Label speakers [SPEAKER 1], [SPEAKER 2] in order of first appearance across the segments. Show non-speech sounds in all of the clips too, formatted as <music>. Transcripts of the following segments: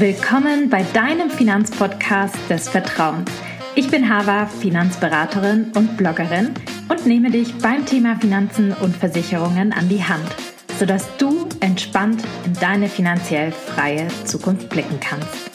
[SPEAKER 1] Willkommen bei deinem Finanzpodcast des Vertrauens. Ich bin Hava, Finanzberaterin und Bloggerin und nehme dich beim Thema Finanzen und Versicherungen an die Hand, sodass du entspannt in deine finanziell freie Zukunft blicken kannst.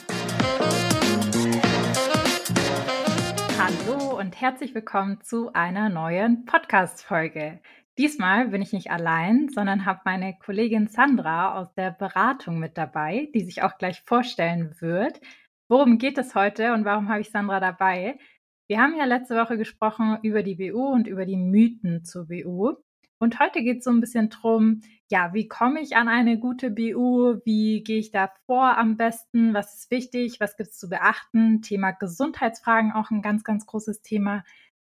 [SPEAKER 1] Hallo und herzlich willkommen zu einer neuen Podcast-Folge. Diesmal bin ich nicht allein, sondern habe meine Kollegin Sandra aus der Beratung mit dabei, die sich auch gleich vorstellen wird. Worum geht es heute und warum habe ich Sandra dabei? Wir haben ja letzte Woche gesprochen über die BU und über die Mythen zur BU. Und heute geht es so ein bisschen drum, ja, wie komme ich an eine gute BU? Wie gehe ich da vor am besten? Was ist wichtig? Was gibt es zu beachten? Thema Gesundheitsfragen auch ein ganz, ganz großes Thema.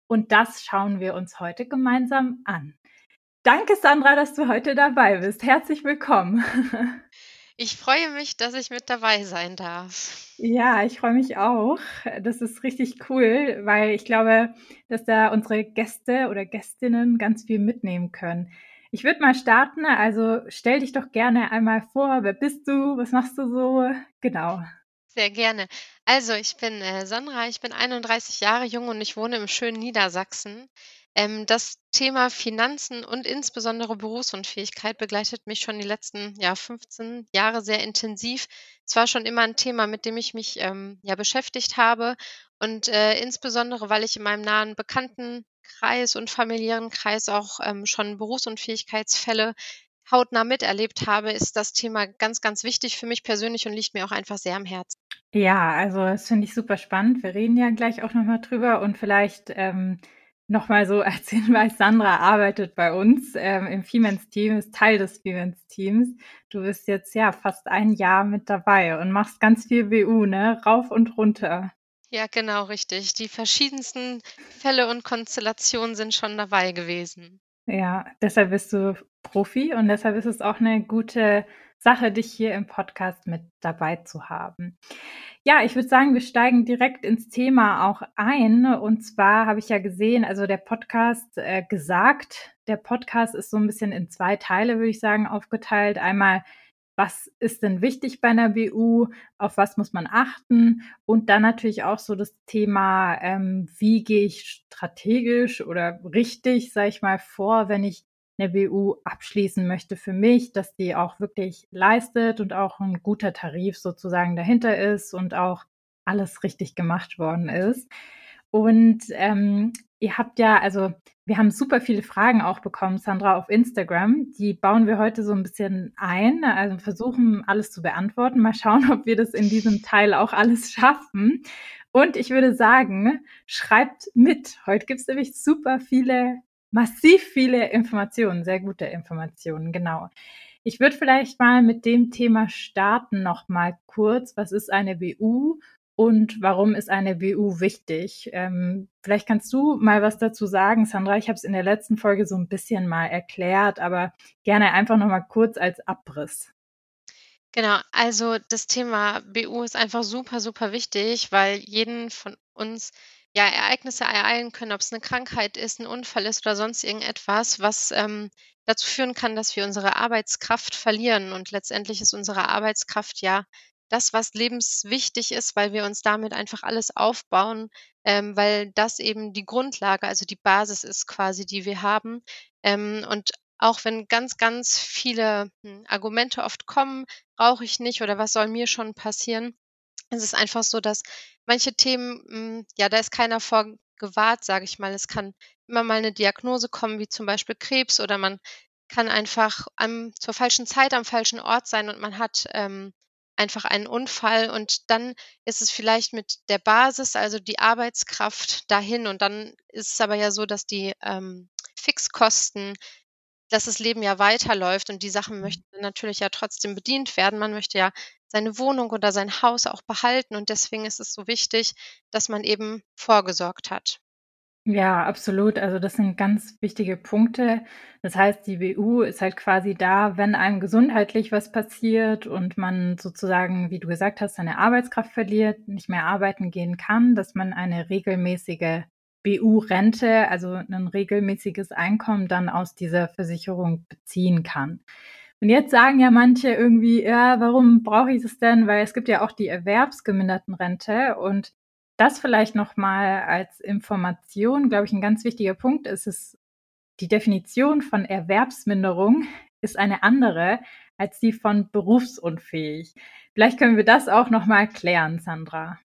[SPEAKER 1] Und das schauen wir uns heute gemeinsam an. Danke, Sandra, dass du heute dabei bist. Herzlich willkommen.
[SPEAKER 2] Ich freue mich, dass ich mit dabei sein darf.
[SPEAKER 1] Ja, ich freue mich auch. Das ist richtig cool, weil ich glaube, dass da unsere Gäste oder Gästinnen ganz viel mitnehmen können. Ich würde mal starten. Also stell dich doch gerne einmal vor. Wer bist du? Was machst du so? Genau.
[SPEAKER 2] Sehr gerne. Also, ich bin äh, Sandra, ich bin 31 Jahre jung und ich wohne im schönen Niedersachsen. Ähm, das Thema Finanzen und insbesondere Berufsunfähigkeit begleitet mich schon die letzten ja, 15 Jahre sehr intensiv. Es war schon immer ein Thema, mit dem ich mich ähm, ja, beschäftigt habe. Und äh, insbesondere, weil ich in meinem nahen Bekanntenkreis und familiären Kreis auch ähm, schon Berufsunfähigkeitsfähigkeitsfälle hautnah miterlebt habe, ist das Thema ganz, ganz wichtig für mich persönlich und liegt mir auch einfach sehr am Herzen.
[SPEAKER 1] Ja, also das finde ich super spannend. Wir reden ja gleich auch nochmal drüber und vielleicht ähm, Nochmal so <laughs> als Hinweis, Sandra arbeitet bei uns ähm, im Femens-Team, ist Teil des Femens-Teams. Du bist jetzt ja fast ein Jahr mit dabei und machst ganz viel BU, ne? Rauf und runter.
[SPEAKER 2] Ja, genau, richtig. Die verschiedensten Fälle und Konstellationen sind schon dabei gewesen.
[SPEAKER 1] Ja, deshalb bist du Profi und deshalb ist es auch eine gute Sache, dich hier im Podcast mit dabei zu haben. Ja, ich würde sagen, wir steigen direkt ins Thema auch ein. Und zwar habe ich ja gesehen, also der Podcast äh, gesagt, der Podcast ist so ein bisschen in zwei Teile, würde ich sagen, aufgeteilt. Einmal, was ist denn wichtig bei einer BU? Auf was muss man achten? Und dann natürlich auch so das Thema, ähm, wie gehe ich strategisch oder richtig, sage ich mal, vor, wenn ich eine BU abschließen möchte für mich, dass die auch wirklich leistet und auch ein guter Tarif sozusagen dahinter ist und auch alles richtig gemacht worden ist. Und ähm, ihr habt ja, also wir haben super viele Fragen auch bekommen, Sandra, auf Instagram. Die bauen wir heute so ein bisschen ein, also versuchen alles zu beantworten. Mal schauen, <laughs> ob wir das in diesem Teil auch alles schaffen. Und ich würde sagen, schreibt mit. Heute gibt es nämlich super viele massiv viele Informationen, sehr gute Informationen, genau. Ich würde vielleicht mal mit dem Thema starten noch mal kurz. Was ist eine BU und warum ist eine BU wichtig? Ähm, vielleicht kannst du mal was dazu sagen, Sandra. Ich habe es in der letzten Folge so ein bisschen mal erklärt, aber gerne einfach noch mal kurz als Abriss.
[SPEAKER 2] Genau, also das Thema BU ist einfach super, super wichtig, weil jeden von uns ja, Ereignisse ereilen können, ob es eine Krankheit ist, ein Unfall ist oder sonst irgendetwas, was ähm, dazu führen kann, dass wir unsere Arbeitskraft verlieren. Und letztendlich ist unsere Arbeitskraft ja das, was lebenswichtig ist, weil wir uns damit einfach alles aufbauen, ähm, weil das eben die Grundlage, also die Basis ist quasi, die wir haben. Ähm, und auch wenn ganz, ganz viele hm, Argumente oft kommen, brauche ich nicht oder was soll mir schon passieren, es ist einfach so, dass manche Themen, hm, ja, da ist keiner vor gewahrt, sage ich mal. Es kann immer mal eine Diagnose kommen, wie zum Beispiel Krebs oder man kann einfach am zur falschen Zeit am falschen Ort sein und man hat, ähm, einfach einen Unfall und dann ist es vielleicht mit der Basis, also die Arbeitskraft dahin und dann ist es aber ja so, dass die, ähm, Fixkosten dass das Leben ja weiterläuft und die Sachen mhm. möchten natürlich ja trotzdem bedient werden. Man möchte ja seine Wohnung oder sein Haus auch behalten und deswegen ist es so wichtig, dass man eben vorgesorgt hat.
[SPEAKER 1] Ja, absolut. Also das sind ganz wichtige Punkte. Das heißt, die BU ist halt quasi da, wenn einem gesundheitlich was passiert und man sozusagen, wie du gesagt hast, seine Arbeitskraft verliert, nicht mehr arbeiten gehen kann, dass man eine regelmäßige BU-Rente, also ein regelmäßiges Einkommen dann aus dieser Versicherung beziehen kann. Und jetzt sagen ja manche irgendwie, ja, warum brauche ich das denn? Weil es gibt ja auch die Erwerbsgemindertenrente und das vielleicht nochmal als Information, glaube ich, ein ganz wichtiger Punkt ist es, die Definition von Erwerbsminderung ist eine andere als die von berufsunfähig. Vielleicht können wir das auch nochmal klären, Sandra.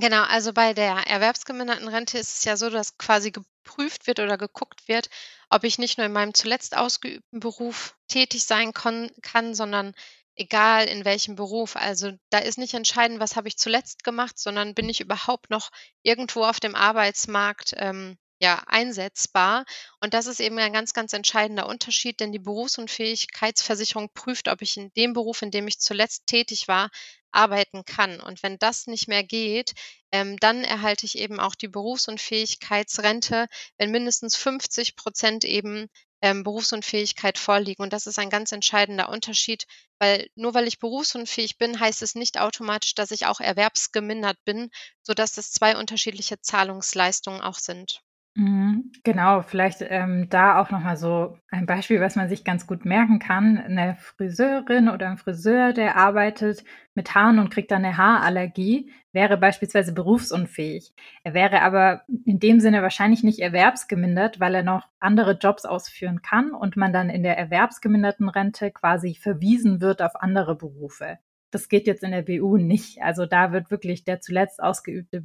[SPEAKER 2] Genau, also bei der Erwerbsgemindertenrente ist es ja so, dass quasi geprüft wird oder geguckt wird, ob ich nicht nur in meinem zuletzt ausgeübten Beruf tätig sein kann, sondern egal in welchem Beruf. Also da ist nicht entscheidend, was habe ich zuletzt gemacht, sondern bin ich überhaupt noch irgendwo auf dem Arbeitsmarkt ähm, ja, einsetzbar. Und das ist eben ein ganz, ganz entscheidender Unterschied, denn die Berufsunfähigkeitsversicherung prüft, ob ich in dem Beruf, in dem ich zuletzt tätig war, arbeiten kann. Und wenn das nicht mehr geht, ähm, dann erhalte ich eben auch die Berufsunfähigkeitsrente, wenn mindestens 50 Prozent eben ähm, Berufsunfähigkeit vorliegen. Und das ist ein ganz entscheidender Unterschied, weil nur weil ich berufsunfähig bin, heißt es nicht automatisch, dass ich auch erwerbsgemindert bin, sodass das zwei unterschiedliche Zahlungsleistungen auch sind.
[SPEAKER 1] Mhm, genau, vielleicht ähm, da auch nochmal so ein Beispiel, was man sich ganz gut merken kann. Eine Friseurin oder ein Friseur, der arbeitet mit Haaren und kriegt dann eine Haarallergie, wäre beispielsweise berufsunfähig. Er wäre aber in dem Sinne wahrscheinlich nicht erwerbsgemindert, weil er noch andere Jobs ausführen kann und man dann in der erwerbsgeminderten Rente quasi verwiesen wird auf andere Berufe. Das geht jetzt in der BU nicht. Also da wird wirklich der zuletzt ausgeübte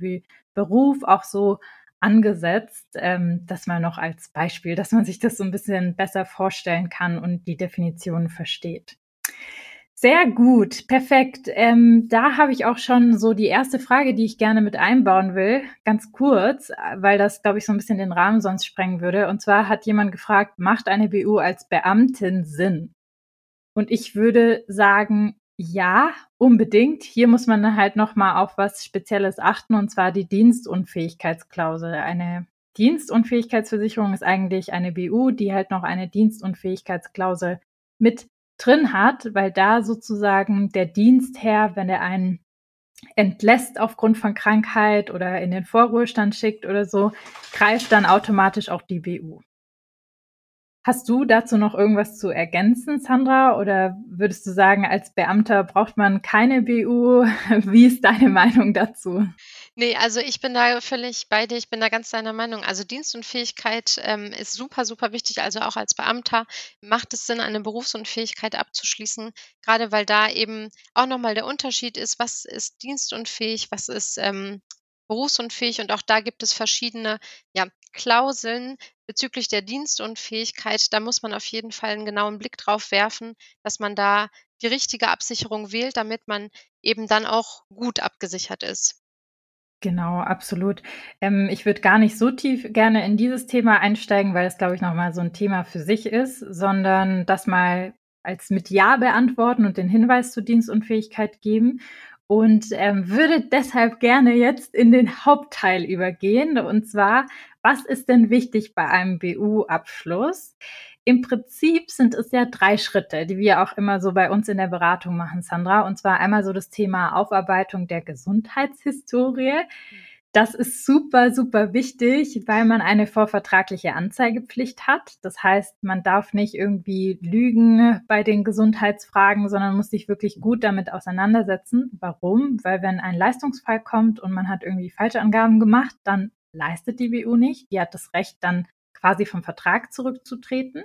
[SPEAKER 1] Beruf auch so angesetzt. Ähm, das mal noch als Beispiel, dass man sich das so ein bisschen besser vorstellen kann und die Definition versteht. Sehr gut, perfekt. Ähm, da habe ich auch schon so die erste Frage, die ich gerne mit einbauen will, ganz kurz, weil das, glaube ich, so ein bisschen den Rahmen sonst sprengen würde. Und zwar hat jemand gefragt, macht eine BU als Beamtin Sinn? Und ich würde sagen, ja, unbedingt. Hier muss man halt noch mal auf was Spezielles achten, und zwar die Dienstunfähigkeitsklausel. Eine Dienstunfähigkeitsversicherung ist eigentlich eine BU, die halt noch eine Dienstunfähigkeitsklausel mit drin hat, weil da sozusagen der Dienstherr, wenn er einen entlässt aufgrund von Krankheit oder in den Vorruhestand schickt oder so, greift dann automatisch auch die BU. Hast du dazu noch irgendwas zu ergänzen, Sandra? Oder würdest du sagen, als Beamter braucht man keine BU? <laughs> Wie ist deine Meinung dazu?
[SPEAKER 2] Nee, also ich bin da völlig bei dir. Ich bin da ganz deiner Meinung. Also Dienstunfähigkeit ähm, ist super, super wichtig. Also auch als Beamter macht es Sinn, eine Berufsunfähigkeit abzuschließen. Gerade weil da eben auch nochmal der Unterschied ist, was ist dienstunfähig, was ist ähm, berufsunfähig. Und auch da gibt es verschiedene ja, Klauseln bezüglich der Dienstunfähigkeit. Da muss man auf jeden Fall einen genauen Blick drauf werfen, dass man da die richtige Absicherung wählt, damit man eben dann auch gut abgesichert ist.
[SPEAKER 1] Genau, absolut. Ähm, ich würde gar nicht so tief gerne in dieses Thema einsteigen, weil es, glaube ich, nochmal so ein Thema für sich ist, sondern das mal als mit Ja beantworten und den Hinweis zur Dienstunfähigkeit geben und ähm, würde deshalb gerne jetzt in den Hauptteil übergehen. Und zwar, was ist denn wichtig bei einem BU-Abschluss? Im Prinzip sind es ja drei Schritte, die wir auch immer so bei uns in der Beratung machen, Sandra. Und zwar einmal so das Thema Aufarbeitung der Gesundheitshistorie. Das ist super, super wichtig, weil man eine vorvertragliche Anzeigepflicht hat. Das heißt, man darf nicht irgendwie lügen bei den Gesundheitsfragen, sondern muss sich wirklich gut damit auseinandersetzen. Warum? Weil wenn ein Leistungsfall kommt und man hat irgendwie falsche Angaben gemacht, dann leistet die BU nicht. Die hat das Recht, dann quasi vom Vertrag zurückzutreten.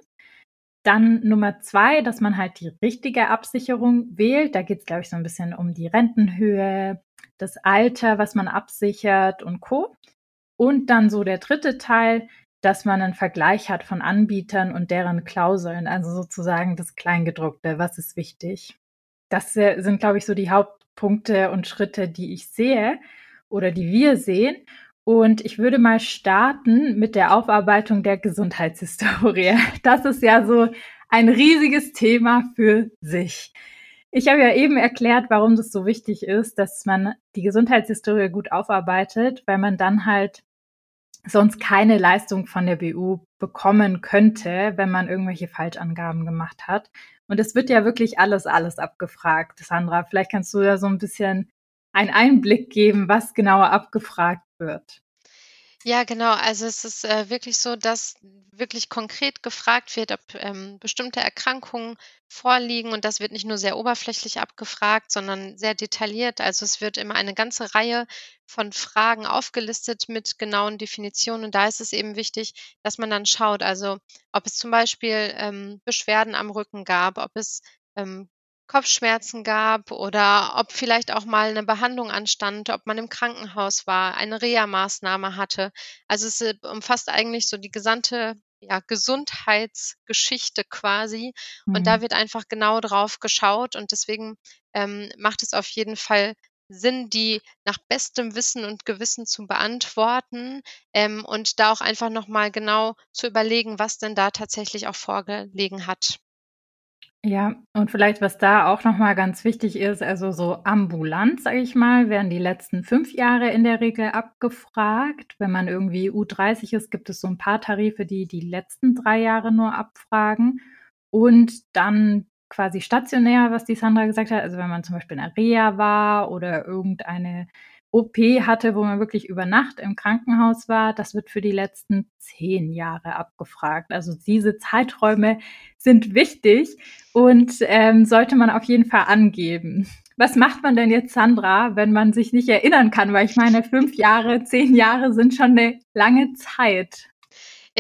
[SPEAKER 1] Dann Nummer zwei, dass man halt die richtige Absicherung wählt. Da geht es, glaube ich, so ein bisschen um die Rentenhöhe, das Alter, was man absichert und Co. Und dann so der dritte Teil, dass man einen Vergleich hat von Anbietern und deren Klauseln, also sozusagen das Kleingedruckte, was ist wichtig. Das sind, glaube ich, so die Hauptpunkte und Schritte, die ich sehe oder die wir sehen. Und ich würde mal starten mit der Aufarbeitung der Gesundheitshistorie. <laughs> Das ist ja so ein riesiges Thema für sich. Ich habe ja eben erklärt, warum das so wichtig ist, dass man die Gesundheitshistorie gut aufarbeitet, weil man dann halt sonst keine Leistung von der BU bekommen könnte, wenn man irgendwelche Falschangaben gemacht hat. Und es wird ja wirklich alles, alles abgefragt. Sandra, vielleicht kannst du da so ein bisschen einen Einblick geben, was genauer abgefragt wird.
[SPEAKER 2] Ja, genau. Also es ist, äh, wirklich so, dass wirklich konkret gefragt wird, ob, ähm, bestimmte Erkrankungen vorliegen und das wird nicht nur sehr oberflächlich abgefragt, sondern sehr detailliert. Also, es wird immer eine ganze Reihe von Fragen aufgelistet mit genauen Definitionen und da ist es eben wichtig, dass man dann schaut, also, ob es zum Beispiel, ähm, Beschwerden am Rücken gab, ob es, ähm, Kopfschmerzen gab oder ob vielleicht auch mal 'ne Behandlung anstand, ob man im Krankenhaus war, eine Reha-Maßnahme hatte. Also, es, äh, umfasst eigentlich so die gesamte, ja, Gesundheitsgeschichte quasi und da
[SPEAKER 1] Mhm.
[SPEAKER 2] wird einfach genau drauf geschaut und deswegen, ähm, macht es auf jeden Fall Sinn, die nach bestem Wissen und Gewissen zu beantworten, ähm, und da auch einfach noch mal genau zu überlegen, was denn da tatsächlich auch vorgelegen hat.
[SPEAKER 1] Ja, und vielleicht, was da auch noch mal ganz wichtig ist, also so ambulant, sage ich mal, werden die letzten 5 Jahre in der Regel abgefragt. Wenn man irgendwie Ü30 ist, gibt es so 'n paar Tarife, die die letzten 3 Jahre nur abfragen. Und dann quasi stationär, was die Sandra gesagt hat, also wenn man zum Beispiel in 'ner Reha war oder irgendeine OP hatte, wo man wirklich über Nacht im Krankenhaus war, das wird für die letzten 10 Jahre abgefragt. Also diese Zeiträume sind wichtig und, ähm, sollte man auf jeden Fall angeben. Was macht man denn jetzt, Sandra, wenn man sich nicht erinnern kann? Weil ich meine, 5 Jahre, 10 Jahre sind schon 'ne lange Zeit.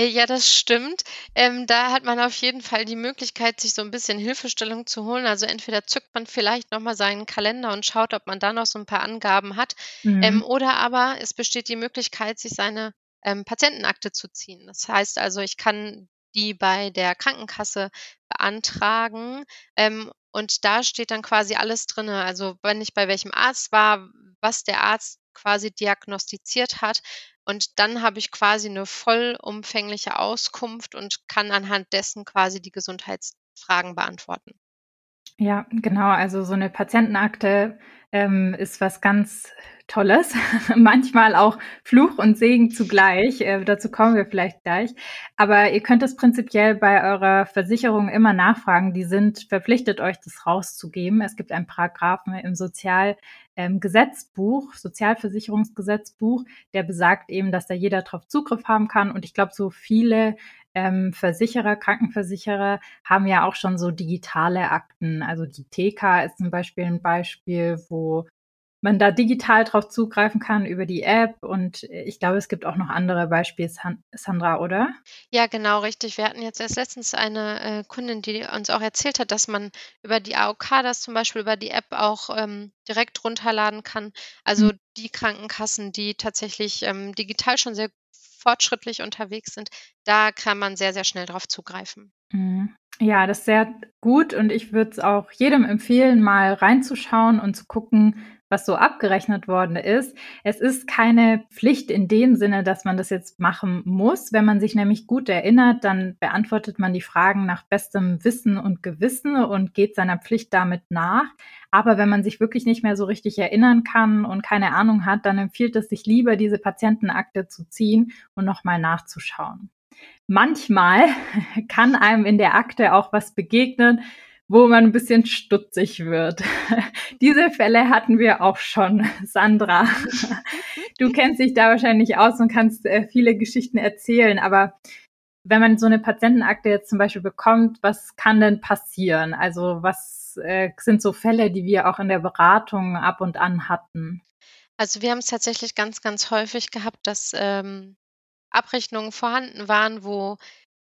[SPEAKER 2] Äh, ja, das stimmt. Ähm, da hat man auf jeden Fall die Möglichkeit, sich so 'n bisschen Hilfestellung zu holen. Also, entweder zückt man vielleicht noch mal seinen Kalender und schaut, ob man da noch so 'n paar Angaben hat. Ähm,
[SPEAKER 1] Mhm.
[SPEAKER 2] oder aber es besteht die Möglichkeit, sich seine, ähm, Patientenakte zu ziehen. Das heißt also, ich kann die bei der Krankenkasse beantragen, ähm, und da steht dann quasi alles drinne. Also, wann ich bei welchem Arzt war, was der Arzt quasi diagnostiziert hat. Und dann habe ich quasi 'ne vollumfängliche Auskunft und kann anhand dessen quasi die Gesundheitsfragen beantworten.
[SPEAKER 1] Ja, genau. Also, so 'ne Patientenakte, ähm, ist was ganz Tolles. <laughs> Manchmal auch Fluch und Segen zugleich. Äh, dazu kommen wir vielleicht gleich. Aber ihr könnt das prinzipiell bei eurer Versicherung immer nachfragen. Die sind verpflichtet, euch das rauszugeben. Es gibt einen Paragraphen im Sozial ähm, Gesetzbuch Sozialversicherungsgesetzbuch, der besagt eben, dass da jeder drauf Zugriff haben kann. Und ich glaube, so viele, ähm, Versicherer, Krankenversicherer haben ja auch schon so digitale Akten. Also, die TK ist zum Beispiel 'n Beispiel, wo man da digital drauf zugreifen kann über die App und ich glaube, es gibt auch noch andere Beispiele, San Sandra, oder?
[SPEAKER 2] Ja, genau, richtig. Wir hatten jetzt erst letztens eine, äh, Kundin, die uns auch erzählt hat, dass man über die AOK das zum Beispiel über die App auch, ähm, direkt runterladen kann.
[SPEAKER 1] Mhm.
[SPEAKER 2] Also, die Krankenkassen, die tatsächlich, ähm, digital schon sehr fortschrittlich unterwegs sind, da kann man sehr, sehr schnell drauf zugreifen.
[SPEAKER 1] Mhm. Ja, das ist sehr gut und ich würde es auch jedem empfehlen, mal reinzuschauen und zu gucken, was so abgerechnet worden ist. Es ist keine Pflicht in dem Sinne, dass man das jetzt machen muss. Wenn man sich nämlich gut erinnert, dann beantwortet man die Fragen nach bestem Wissen und Gewissen und geht seiner Pflicht damit nach. Aber wenn man sich wirklich nicht mehr so richtig erinnern kann und keine Ahnung hat, dann empfiehlt es sich lieber, diese Patientenakte zu ziehen und noch mal nachzuschauen. Manchmal <laughs> kann einem in der Akte auch was begegnen, wo man 'n bisschen stutzig wird. <laughs> Diese Fälle hatten wir auch schon, <laughs> Sandra. Du <laughs> kennst dich da wahrscheinlich aus und kannst, äh, viele Geschichten erzählen, aber wenn man so 'ne Patientenakte jetzt zum Beispiel bekommt, was kann denn passieren? Also, was, äh, sind so Fälle, die wir auch in der Beratung ab und an hatten?
[SPEAKER 2] Also, wir haben's tatsächlich ganz, ganz häufig gehabt, dass, ähm, Abrechnungen vorhanden waren, wo,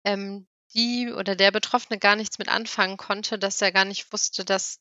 [SPEAKER 2] ähm, die oder der Betroffene gar nichts mit anfangen konnte, dass er gar nicht wusste, dass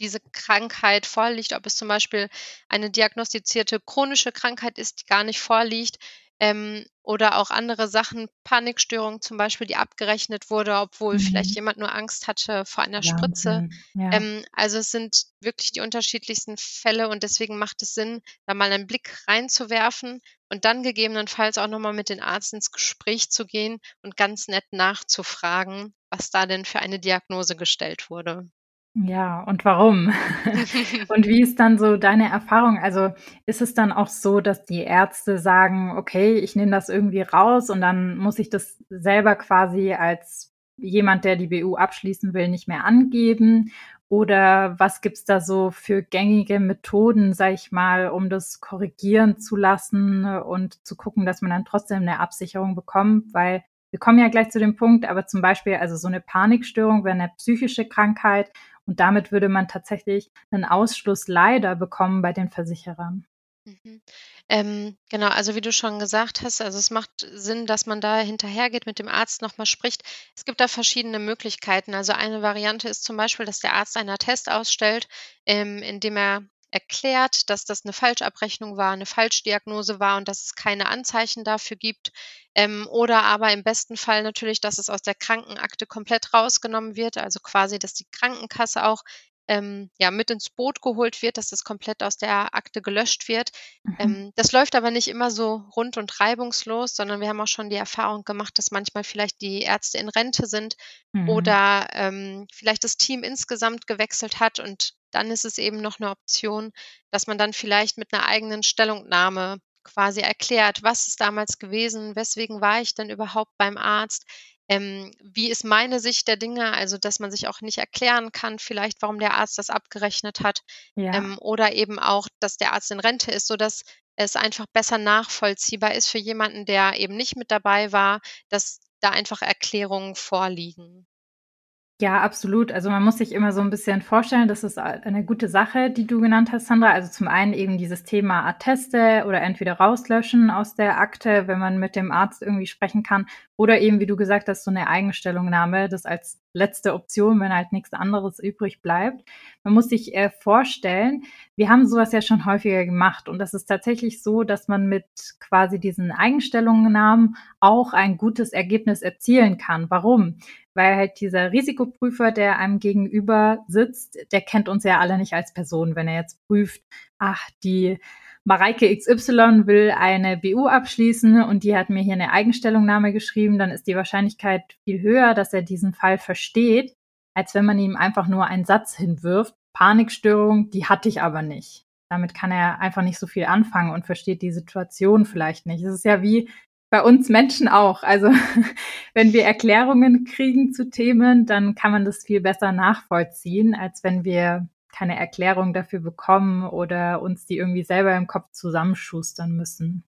[SPEAKER 2] diese Krankheit vorliegt, ob es zum Beispiel eine diagnostizierte chronische Krankheit ist, die gar nicht vorliegt, ähm, oder auch andere Sachen, Panikstörung zum Beispiel, die abgerechnet wurde, obwohl vielleicht
[SPEAKER 1] Mhm.
[SPEAKER 2] jemand nur Angst hatte vor einer Spritze.
[SPEAKER 1] Wahnsinn, ja.
[SPEAKER 2] Ähm, also, es sind wirklich die unterschiedlichsten Fälle und deswegen macht es Sinn, da mal 'nen Blick reinzuwerfen und dann gegebenenfalls auch noch mal mit den Arzt ins Gespräch zu gehen und ganz nett nachzufragen, was da denn für eine Diagnose gestellt wurde.
[SPEAKER 1] Ja, und warum? <laughs> Und wie ist dann so deine Erfahrung? Also, ist es dann auch so, dass die Ärzte sagen: „Okay, ich nehme das irgendwie raus und dann muss ich das selber quasi als jemand, der die BU abschließen will, nicht mehr angeben?“ Oder was gibt's da so für gängige Methoden, sag ich mal, um das korrigieren zu lassen und zu gucken, dass man dann trotzdem eine Absicherung bekommt? Weil wir kommen ja gleich zu dem Punkt, aber zum Beispiel, also so eine Panikstörung wäre eine psychische Krankheit und damit würde man tatsächlich einen Ausschluss leider bekommen bei den Versicherern.
[SPEAKER 2] Mhm. Ähm, genau, also wie du schon gesagt hast, also es macht Sinn, dass man da hinterhergeht, mit dem Arzt nochmal spricht. Es gibt da verschiedene Möglichkeiten. Also eine Variante ist zum Beispiel, dass der Arzt einen Attest ausstellt, ähm, indem er erklärt, dass das eine Falschabrechnung war, eine Falschdiagnose war und dass es keine Anzeichen dafür gibt. Ähm, oder aber im besten Fall natürlich, dass es aus der Krankenakte komplett rausgenommen wird, also quasi, dass die Krankenkasse auch ähm, ja, mit ins Boot geholt wird, dass das komplett aus der Akte gelöscht wird. Mhm. Ähm, das läuft aber nicht immer so rund und reibungslos, sondern wir haben auch schon die Erfahrung gemacht, dass manchmal vielleicht die Ärzte in Rente sind mhm. oder ähm, vielleicht das Team insgesamt gewechselt hat und dann ist es eben noch eine Option, dass man dann vielleicht mit einer eigenen Stellungnahme quasi erklärt, was ist damals gewesen, weswegen war ich denn überhaupt beim Arzt, ähm, wie ist meine Sicht der Dinge, also dass man sich auch nicht erklären kann, vielleicht warum der Arzt das abgerechnet hat ja. ähm, oder eben auch, dass der Arzt in Rente ist, sodass es einfach besser nachvollziehbar ist für jemanden, der eben nicht mit dabei war, dass da einfach Erklärungen vorliegen.
[SPEAKER 1] Ja, absolut. Also man muss sich immer so ein bisschen vorstellen, das ist eine gute Sache, die du genannt hast, Sandra. Also zum einen eben dieses Thema Atteste oder entweder rauslöschen aus der Akte, wenn man mit dem Arzt irgendwie sprechen kann, oder eben, wie du gesagt hast, so eine Eigenstellungnahme, das als letzte Option, wenn halt nichts anderes übrig bleibt. Man muss sich äh, vorstellen, wir haben sowas ja schon häufiger gemacht und das ist tatsächlich so, dass man mit quasi diesen Eigenstellungnahmen auch ein gutes Ergebnis erzielen kann. Warum? Weil halt dieser Risikoprüfer, der einem gegenüber sitzt, der kennt uns ja alle nicht als Person, wenn er jetzt prüft, ach, die Mareike XY will eine BU abschließen und die hat mir hier eine Eigenstellungnahme geschrieben, dann ist die Wahrscheinlichkeit viel höher, dass er diesen Fall versteht, als wenn man ihm einfach nur einen Satz hinwirft. Panikstörung, die hatte ich aber nicht. Damit kann er einfach nicht so viel anfangen und versteht die Situation vielleicht nicht. Es ist ja wie bei uns Menschen auch. Also <laughs> wenn wir Erklärungen kriegen zu Themen, dann kann man das viel besser nachvollziehen, als wenn wir keine Erklärung dafür bekommen oder uns die irgendwie selber im Kopf zusammenschustern müssen.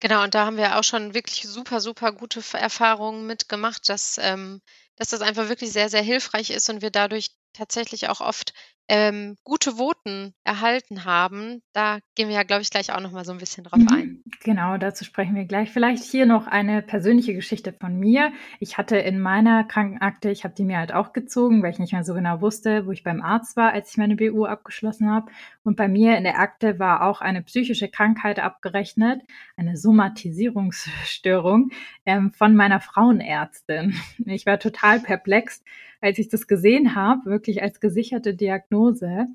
[SPEAKER 2] Genau, und da haben wir auch schon wirklich super, super gute Erfahrungen mitgemacht, dass, ähm, dass das einfach wirklich sehr, sehr hilfreich ist und wir dadurch tatsächlich auch oft ähm, gute Voten erhalten haben. Da gehen wir ja, glaube ich, gleich auch noch mal so ein bisschen drauf mhm. ein.
[SPEAKER 1] Genau, dazu sprechen wir gleich. Vielleicht hier noch eine persönliche Geschichte von mir. Ich hatte in meiner Krankenakte, ich habe die mir halt auch gezogen, weil ich nicht mehr so genau wusste, wo ich beim Arzt war, als ich meine BU abgeschlossen habe. Und bei mir in der Akte war auch eine psychische Krankheit abgerechnet, eine Somatisierungsstörung ähm, von meiner Frauenärztin. Ich war total perplex als ich das gesehen habe, wirklich als gesicherte Diagnose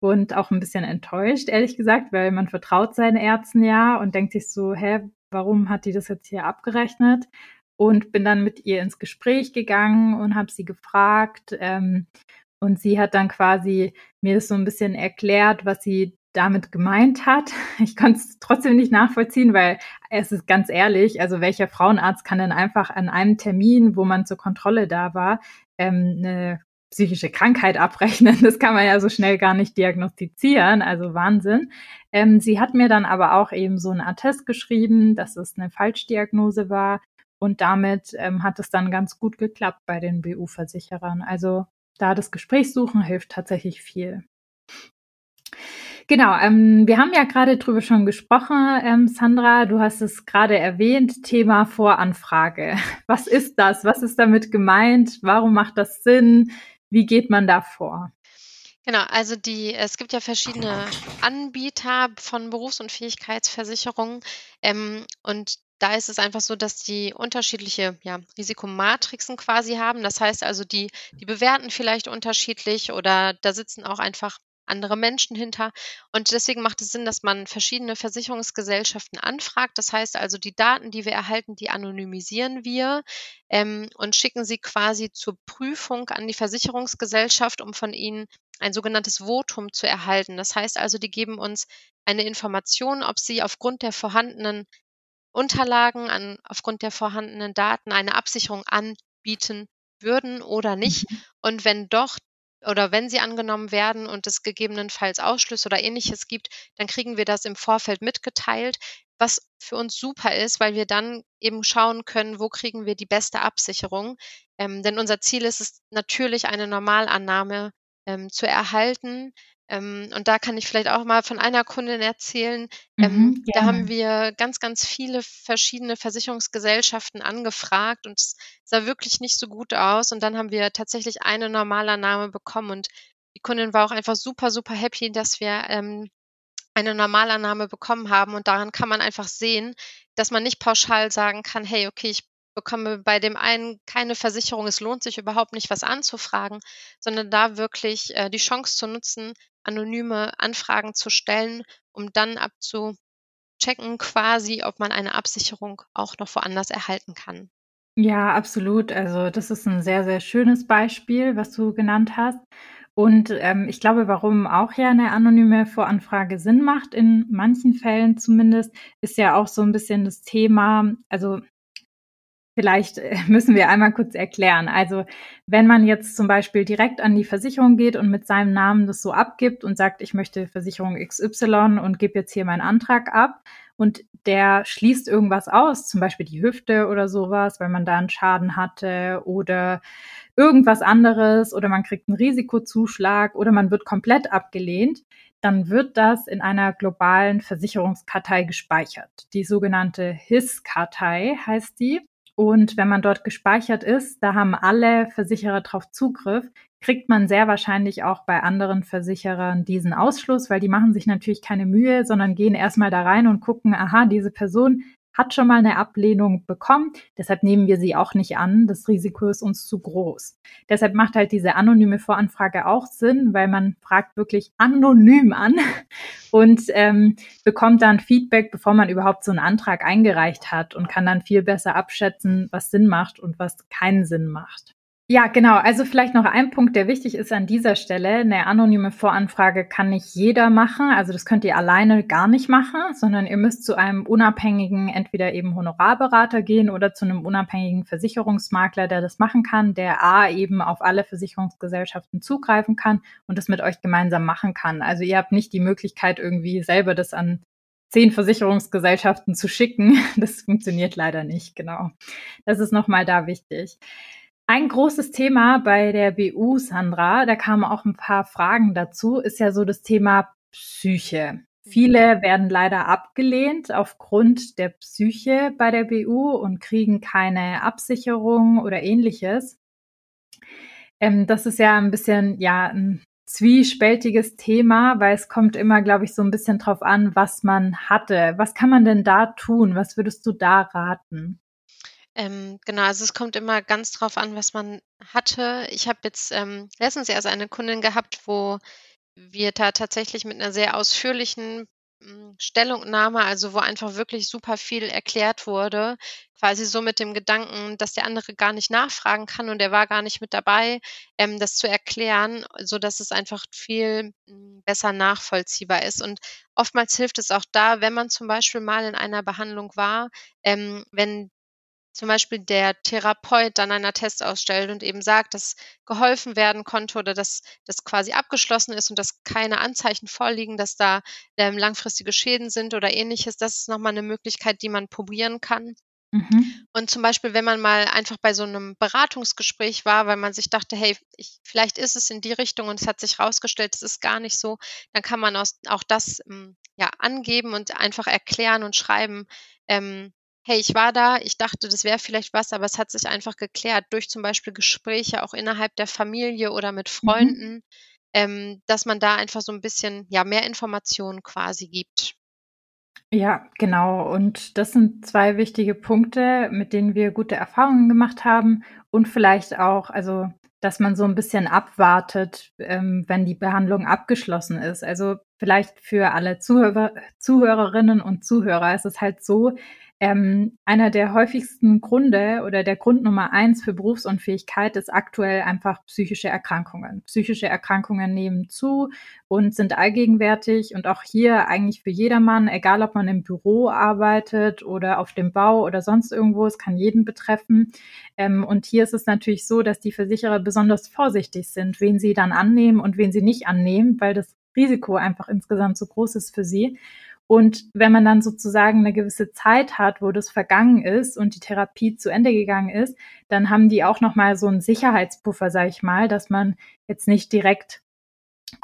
[SPEAKER 1] und auch ein bisschen enttäuscht, ehrlich gesagt, weil man vertraut seinen Ärzten ja und denkt sich so, hä, warum hat die das jetzt hier abgerechnet? Und bin dann mit ihr ins Gespräch gegangen und habe sie gefragt. Ähm, und sie hat dann quasi mir das so ein bisschen erklärt, was sie damit gemeint hat. <laughs> Ich konnte es trotzdem nicht nachvollziehen, weil es ist ganz ehrlich, also welcher Frauenarzt kann denn einfach an einem Termin, wo man zur Kontrolle da war, ähm, eine psychische Krankheit abrechnen. Das kann man ja so schnell gar nicht diagnostizieren, also Wahnsinn. Ähm, sie hat mir dann aber auch eben so einen Attest geschrieben, dass es eine Falschdiagnose war und damit ähm, hat es dann ganz gut geklappt bei den BU-Versicherern. Also da das Gespräch suchen hilft tatsächlich viel. Genau, ähm, wir haben ja gerade drüber schon gesprochen, ähm, Sandra, du hast es gerade erwähnt, Thema Voranfrage. <laughs> Was ist das? Was ist damit gemeint? Warum macht das Sinn? Wie geht man da vor?
[SPEAKER 2] Genau, also die, es gibt ja verschiedene Anbieter von Berufs- und Fähigkeitsversicherungen ähm, und da ist es einfach so, dass die unterschiedliche ja, Risikomatrixen quasi haben. Das heißt also, die, die bewerten vielleicht unterschiedlich oder da sitzen auch einfach andere Menschen hinter. Und deswegen macht es Sinn, dass man verschiedene Versicherungsgesellschaften anfragt. Das heißt also, die Daten, die wir erhalten, die anonymisieren wir ähm, und schicken sie quasi zur Prüfung an die Versicherungsgesellschaft, um von ihnen ein sogenanntes Votum zu erhalten. Das heißt also, die geben uns eine Information, ob sie aufgrund der vorhandenen Unterlagen, an, aufgrund der vorhandenen Daten eine Absicherung anbieten würden oder nicht. Mhm. Und wenn doch, oder wenn sie angenommen werden und es gegebenenfalls Ausschlüsse oder ähnliches gibt, dann kriegen wir das im Vorfeld mitgeteilt, was für uns super ist, weil wir dann eben schauen können, wo kriegen wir die beste Absicherung. Ähm, denn unser Ziel ist es natürlich, eine Normalannahme ähm, zu erhalten. Ähm, und da kann ich vielleicht auch mal von einer Kundin erzählen. Ähm, mhm, da haben wir ganz, ganz viele verschiedene Versicherungsgesellschaften angefragt und es sah wirklich nicht so gut aus. Und dann haben wir tatsächlich eine Normalannahme bekommen und die Kundin war auch einfach super, super happy, dass wir ähm, eine Normalannahme bekommen haben. Und daran kann man einfach sehen, dass man nicht pauschal sagen kann, hey, okay, ich bekomme bei dem einen keine Versicherung, es lohnt sich überhaupt nicht, was anzufragen, sondern da wirklich äh, die Chance zu nutzen, anonyme Anfragen zu stellen, um dann abzuchecken quasi, ob man eine Absicherung auch noch woanders erhalten kann.
[SPEAKER 1] Ja, absolut. Also das ist ein sehr, sehr schönes Beispiel, was du genannt hast. Und ähm, ich glaube, warum auch ja eine anonyme Voranfrage Sinn macht, in manchen Fällen zumindest, ist ja auch so ein bisschen das Thema, also Vielleicht äh, <laughs> müssen wir einmal kurz erklären. Also wenn man jetzt zum Beispiel direkt an die Versicherung geht und mit seinem Namen das so abgibt und sagt, ich möchte Versicherung XY und gebe jetzt hier meinen Antrag ab und der schließt irgendwas aus, zum Beispiel die Hüfte oder sowas, weil man da einen Schaden hatte oder irgendwas anderes oder man kriegt einen Risikozuschlag oder man wird komplett abgelehnt, dann wird das in einer globalen Versicherungskartei gespeichert. Die sogenannte HIS-Kartei heißt die. Und wenn man dort gespeichert ist, da haben alle Versicherer drauf Zugriff, kriegt man sehr wahrscheinlich auch bei anderen Versicherern diesen Ausschluss, weil die machen sich natürlich keine Mühe, sondern gehen erstmal da rein und gucken, aha, diese Person hat schon mal eine Ablehnung bekommen. Deshalb nehmen wir sie auch nicht an. Das Risiko ist uns zu groß. Deshalb macht halt diese anonyme Voranfrage auch Sinn, weil man fragt wirklich anonym an <laughs> und ähm, bekommt dann Feedback, bevor man überhaupt so einen Antrag eingereicht hat und kann dann viel besser abschätzen, was Sinn macht und was keinen Sinn macht. Ja, genau. Also vielleicht noch ein Punkt, der wichtig ist an dieser Stelle. Eine anonyme Voranfrage kann nicht jeder machen. Also das könnt ihr alleine gar nicht machen, sondern ihr müsst zu einem unabhängigen, entweder eben Honorarberater gehen oder zu einem unabhängigen Versicherungsmakler, der das machen kann, der A eben auf alle Versicherungsgesellschaften zugreifen kann und das mit euch gemeinsam machen kann. Also ihr habt nicht die Möglichkeit, irgendwie selber das an zehn Versicherungsgesellschaften zu schicken. <laughs> Das funktioniert leider nicht, genau. Das ist nochmal da wichtig. Ein großes Thema bei der BU, Sandra, da kamen auch ein paar Fragen dazu, ist ja so das Thema Psyche. Viele werden leider abgelehnt aufgrund der Psyche bei der BU und kriegen keine Absicherung oder ähnliches. Ähm, das ist ja ein bisschen, ja, ein zwiespältiges Thema, weil es kommt immer, glaube ich, so ein bisschen drauf an, was man hatte. Was kann man denn da tun? Was würdest du da raten?
[SPEAKER 2] Ähm, genau, also es kommt immer ganz drauf an, was man hatte. Ich habe jetzt ähm, letztens erst eine Kundin gehabt, wo wir da tatsächlich mit einer sehr ausführlichen hm, Stellungnahme, also wo einfach wirklich super viel erklärt wurde, quasi so mit dem Gedanken, dass der andere gar nicht nachfragen kann und der war gar nicht mit dabei, ähm, das zu erklären, so dass es einfach viel hm, besser nachvollziehbar ist. Und oftmals hilft es auch da, wenn man zum Beispiel mal in einer Behandlung war, ähm, wenn zum Beispiel der Therapeut dann einen Attest ausstellt und eben sagt, dass geholfen werden konnte oder dass das quasi abgeschlossen ist und dass keine Anzeichen vorliegen, dass da ähm, langfristige Schäden sind oder ähnliches, das ist nochmal eine Möglichkeit, die man probieren kann. Mhm. Und zum Beispiel, wenn man mal einfach bei so einem Beratungsgespräch war, weil man sich dachte, hey, ich, vielleicht ist es in die Richtung und es hat sich herausgestellt, es ist gar nicht so, dann kann man aus, auch das ähm, ja angeben und einfach erklären und schreiben, ähm, hey, ich war da, ich dachte, das wäre vielleicht was, aber es hat sich einfach geklärt durch zum Beispiel Gespräche auch innerhalb der Familie oder mit mhm. Freunden, mhm. ähm, dass man da einfach so ein bisschen ja mehr Informationen quasi gibt.
[SPEAKER 1] Ja, genau. Und das sind zwei wichtige Punkte, mit denen wir gute Erfahrungen gemacht haben und vielleicht auch, also dass man so ein bisschen abwartet, ähm, wenn die Behandlung abgeschlossen ist. Also vielleicht für alle Zuhörer, Zuhörerinnen und Zuhörer ist es halt so, Ähm, einer der häufigsten Gründe oder der Grund Nummer eins für Berufsunfähigkeit ist aktuell einfach psychische Erkrankungen. Psychische Erkrankungen nehmen zu und sind allgegenwärtig und auch hier eigentlich für jedermann, egal ob man im Büro arbeitet oder auf dem Bau oder sonst irgendwo, es kann jeden betreffen. Ähm, und hier ist es natürlich so, dass die Versicherer besonders vorsichtig sind, wen sie dann annehmen und wen sie nicht annehmen, weil das Risiko einfach insgesamt so groß ist für sie. Und wenn man dann sozusagen eine gewisse Zeit hat, wo das vergangen ist und die Therapie zu Ende gegangen ist, dann haben die auch noch mal so einen Sicherheitspuffer, sage ich mal, dass man jetzt nicht direkt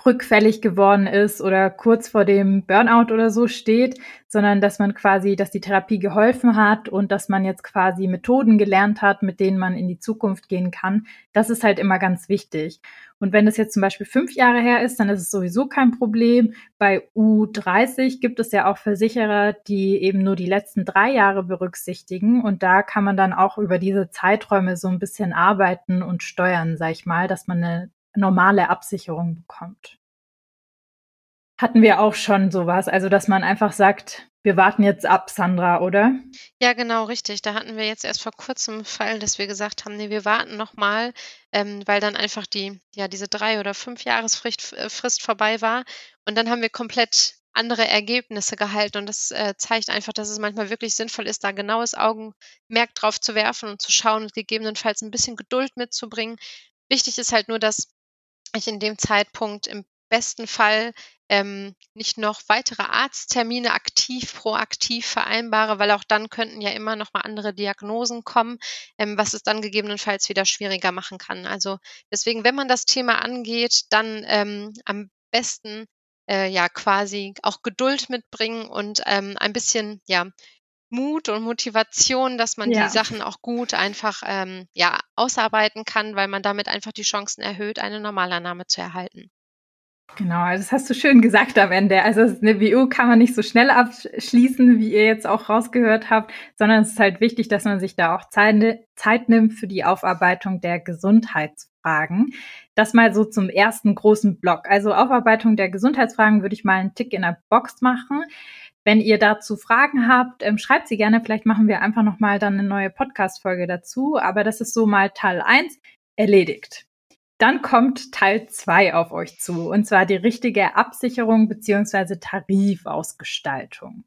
[SPEAKER 1] rückfällig geworden ist oder kurz vor dem Burnout oder so steht, sondern dass man quasi, dass die Therapie geholfen hat und dass man jetzt quasi Methoden gelernt hat, mit denen man in die Zukunft gehen kann. Das ist halt immer ganz wichtig. Und wenn es jetzt zum Beispiel fünf Jahre her ist, dann ist es sowieso kein Problem. Bei U30 gibt es ja auch Versicherer, die eben nur die letzten drei Jahre berücksichtigen. Und da kann man dann auch über diese Zeiträume so ein bisschen arbeiten und steuern, sag ich mal, dass man eine normale Absicherung bekommt. Hatten wir auch schon sowas, also dass man einfach sagt, wir warten jetzt ab, Sandra, oder?
[SPEAKER 2] Ja, genau, richtig. Da hatten wir jetzt erst vor kurzem einen Fall, dass wir gesagt haben, nee, wir warten nochmal, ähm, weil dann einfach die, ja, diese drei oder fünf Jahresfrist äh, Frist vorbei war. Und dann haben wir komplett andere Ergebnisse gehalten. Und das äh, zeigt einfach, dass es manchmal wirklich sinnvoll ist, da genaues Augenmerk drauf zu werfen und zu schauen und gegebenenfalls ein bisschen Geduld mitzubringen. Wichtig ist halt nur, dass ich in dem Zeitpunkt im besten Fall ähm, nicht noch weitere Arzttermine aktiv, proaktiv vereinbare, weil auch dann könnten ja immer noch mal andere Diagnosen kommen, ähm, was es dann gegebenenfalls wieder schwieriger machen kann. Also deswegen, wenn man das Thema angeht, dann ähm, am besten äh, ja quasi auch Geduld mitbringen und ähm, ein bisschen ja Mut und Motivation, dass man ja. die Sachen auch gut einfach ähm, ja, ausarbeiten kann, weil man damit einfach die Chancen erhöht, eine Normalannahme zu erhalten.
[SPEAKER 1] Genau, also das hast du schön gesagt am Ende. Also eine BU kann man nicht so schnell abschließen, wie ihr jetzt auch rausgehört habt, sondern es ist halt wichtig, dass man sich da auch Zeit, Zeit nimmt für die Aufarbeitung der Gesundheitsfragen. Das mal so zum ersten großen Block. Also Aufarbeitung der Gesundheitsfragen würde ich mal einen Tick in der Box machen. Wenn ihr dazu Fragen habt, ähm, schreibt sie gerne. Vielleicht machen wir einfach nochmal dann eine neue Podcast-Folge dazu. Aber das ist so mal Teil 1 erledigt. Dann kommt Teil 2 auf euch zu. Und zwar die richtige Absicherung beziehungsweise Tarifausgestaltung.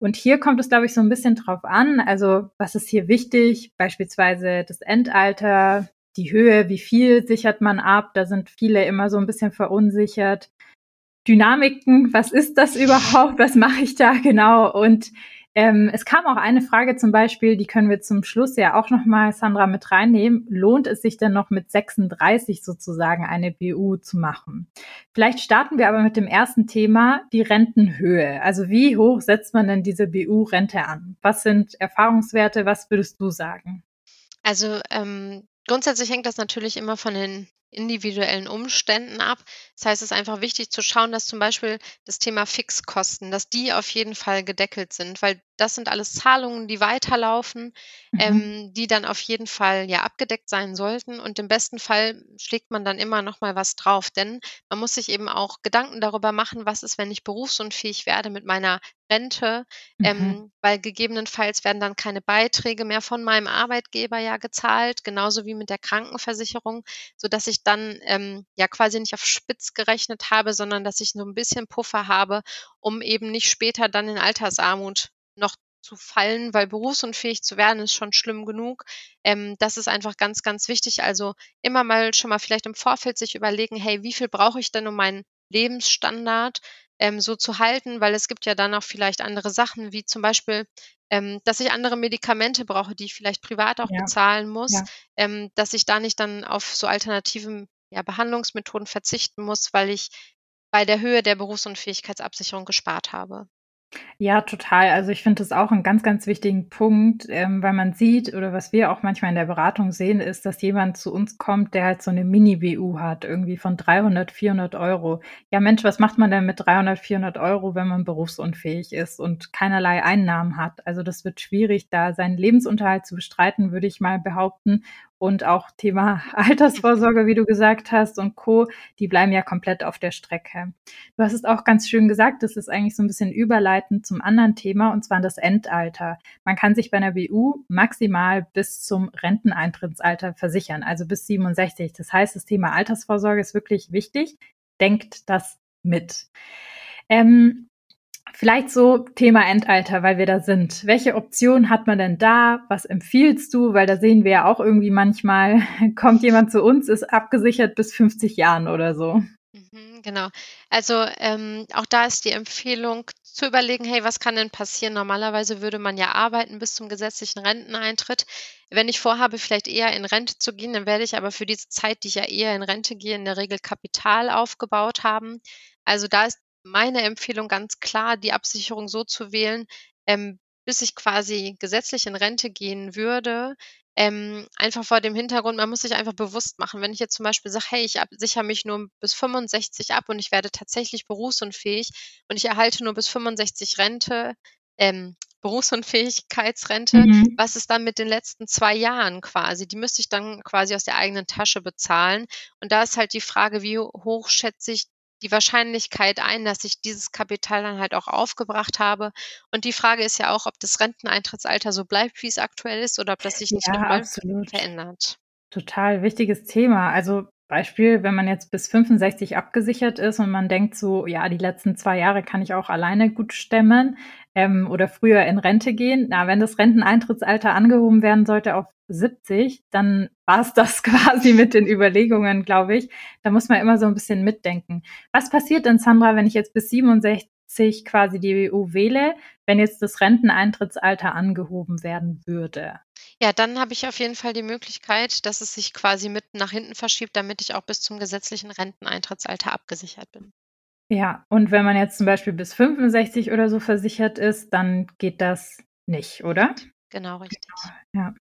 [SPEAKER 1] Und hier kommt es, glaube ich, so ein bisschen drauf an. Also, was ist hier wichtig? Beispielsweise das Endalter, die Höhe, wie viel sichert man ab? Da sind viele immer so ein bisschen verunsichert. Dynamiken, was ist das überhaupt, was mache ich da genau? Und ähm, es kam auch eine Frage zum Beispiel, die können wir zum Schluss ja auch nochmal, Sandra, mit reinnehmen. Lohnt es sich denn noch mit 36 sozusagen eine BU zu machen? Vielleicht starten wir aber mit dem ersten Thema, die Rentenhöhe. Also wie hoch setzt man denn diese BU-Rente an? Was sind Erfahrungswerte? Was würdest du sagen?
[SPEAKER 2] Also ähm, grundsätzlich hängt das natürlich immer von den individuellen Umständen ab. Das heißt, es ist einfach wichtig zu schauen, dass zum Beispiel das Thema Fixkosten, dass die auf jeden Fall gedeckelt sind, weil das sind alles Zahlungen, die weiterlaufen, mhm. ähm, die dann auf jeden Fall ja abgedeckt sein sollten. Und im besten Fall schlägt man dann immer noch mal was drauf, denn man muss sich eben auch Gedanken darüber machen, was ist, wenn ich berufsunfähig werde mit meiner Rente, mhm. ähm, weil gegebenenfalls werden dann keine Beiträge mehr von meinem Arbeitgeber ja gezahlt, genauso wie mit der Krankenversicherung, so dass ich dann ähm, ja quasi nicht auf Spitz gerechnet habe, sondern dass ich so ein bisschen Puffer habe, um eben nicht später dann in Altersarmut noch zu fallen, weil berufsunfähig zu werden ist schon schlimm genug. Ähm, das ist einfach ganz, ganz wichtig. Also immer mal schon mal vielleicht im Vorfeld sich überlegen, hey, wie viel brauche ich denn, um meinen Lebensstandard ähm, so zu halten? Weil es gibt ja dann auch vielleicht andere Sachen, wie zum Beispiel, ähm, dass ich andere Medikamente brauche, die ich vielleicht privat auch ja. bezahlen muss, ja. ähm, dass ich da nicht dann auf so alternative ja, Behandlungsmethoden verzichten muss, weil ich bei der Höhe der Berufsunfähigkeitsabsicherung gespart habe.
[SPEAKER 1] Ja, total. Also ich finde das auch einen ganz, ganz wichtigen Punkt, ähm, weil man sieht oder was wir auch manchmal in der Beratung sehen, ist, dass jemand zu uns kommt, der halt so eine Mini-BU hat, irgendwie von 300, 400 Euro. Ja, Mensch, was macht man denn mit 300, 400 Euro, wenn man berufsunfähig ist und keinerlei Einnahmen hat? Also das wird schwierig, da seinen Lebensunterhalt zu bestreiten, würde ich mal behaupten. Und auch Thema <laughs> Altersvorsorge, wie du gesagt hast, und Co., die bleiben ja komplett auf der Strecke. Du hast es auch ganz schön gesagt, das ist eigentlich so ein bisschen überleitend zum anderen Thema, und zwar das Endalter. Man kann sich bei einer BU maximal bis zum Renteneintrittsalter versichern, also bis 67. Das heißt, das Thema Altersvorsorge ist wirklich wichtig. Denkt das mit. Ähm, Vielleicht so Thema Endalter, weil wir da sind. Welche Option hat man denn da? Was empfiehlst du? Weil da sehen wir ja auch irgendwie manchmal, <laughs> kommt jemand zu uns, ist abgesichert bis 50 Jahren oder so.
[SPEAKER 2] Mhm, genau. Also ähm, auch da ist die Empfehlung zu überlegen, hey, was kann denn passieren? Normalerweise würde man ja arbeiten bis zum gesetzlichen Renteneintritt. Wenn ich vorhabe, vielleicht eher in Rente zu gehen, dann werde ich aber für diese Zeit, die ich ja eher in Rente gehe, in der Regel Kapital aufgebaut haben. Also da ist meine Empfehlung ganz klar, die Absicherung so zu wählen, ähm, bis ich quasi gesetzlich in Rente gehen würde. Ähm, einfach vor dem Hintergrund, man muss sich einfach bewusst machen, wenn ich jetzt zum Beispiel sage, hey, ich sichere mich nur bis 65 ab und ich werde tatsächlich berufsunfähig und ich erhalte nur bis 65 Rente, ähm, <laughs> Berufsunfähigkeitsrente, mhm. was ist dann mit den letzten zwei Jahren quasi? Die müsste ich dann quasi aus der eigenen Tasche bezahlen. Und da ist halt die Frage, wie hoch schätze ich die Wahrscheinlichkeit ein, dass ich dieses Kapital dann halt auch aufgebracht habe. Und die Frage ist ja auch, ob das Renteneintrittsalter so bleibt, wie es aktuell ist, oder ob das sich nicht ja, nochmal verändert.
[SPEAKER 1] Total wichtiges Thema. Also Beispiel, wenn man jetzt bis 65 abgesichert ist und man denkt so, ja, die letzten zwei Jahre kann ich auch alleine gut stemmen ähm, oder früher in Rente gehen. Na, wenn das Renteneintrittsalter angehoben werden sollte auf 70, dann war es das <laughs> quasi mit den Überlegungen, glaube ich. Da muss man immer so ein bisschen mitdenken. Was passiert denn, Sandra, wenn ich jetzt bis 67 quasi die EU wähle, wenn jetzt das Renteneintrittsalter angehoben werden würde?
[SPEAKER 2] Ja, dann habe ich auf jeden Fall die Möglichkeit, dass es sich quasi mit nach hinten verschiebt, damit ich auch bis zum gesetzlichen Renteneintrittsalter abgesichert bin.
[SPEAKER 1] Ja, und wenn man jetzt zum Beispiel bis 65 oder so versichert ist, dann geht das nicht, oder?
[SPEAKER 2] Genau, richtig.
[SPEAKER 1] Ja.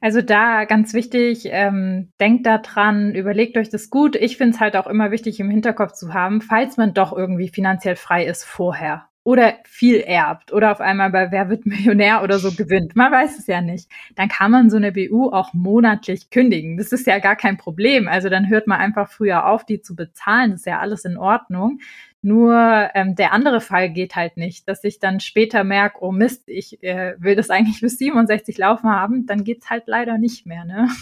[SPEAKER 1] Also da ganz wichtig, ähm, denkt da dran, überlegt euch das gut. Ich finde es halt auch immer wichtig im Hinterkopf zu haben, falls man doch irgendwie finanziell frei ist vorher oder viel erbt oder auf einmal bei Wer wird Millionär oder so gewinnt. Man weiß es ja nicht. Dann kann man so eine BU auch monatlich kündigen. Das ist ja gar kein Problem. Also dann hört man einfach früher auf, die zu bezahlen. Das ist ja alles in Ordnung. Nur ähm, der andere Fall geht halt nicht, dass ich dann später merke, oh Mist, ich äh, will das eigentlich bis 67 laufen haben, dann geht's halt leider nicht mehr. Ne? <laughs>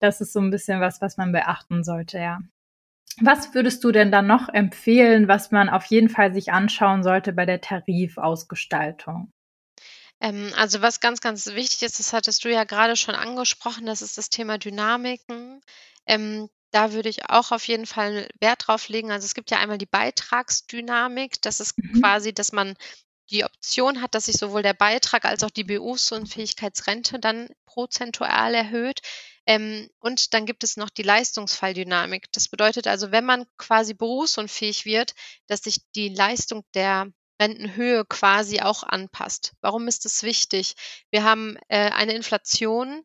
[SPEAKER 1] Das ist so ein bisschen was, was man beachten sollte, ja. Was würdest du denn dann noch empfehlen, was man auf jeden Fall sich anschauen sollte bei der Tarifausgestaltung?
[SPEAKER 2] Ähm, also was ganz, ganz wichtig ist, das hattest du ja gerade schon angesprochen, das ist das Thema Dynamiken. Ähm, da würde ich auch auf jeden Fall Wert drauf legen. Also es gibt ja einmal die Beitragsdynamik. Das ist mhm. quasi, dass man die Option hat, dass sich sowohl der Beitrag als auch die Berufsunfähigkeitsrente dann prozentual erhöht. Ähm, und dann gibt es noch die Leistungsfalldynamik. Das bedeutet also, wenn man quasi berufsunfähig wird, dass sich die Leistung der Rentenhöhe quasi auch anpasst. Warum ist das wichtig? Wir haben äh, eine Inflation,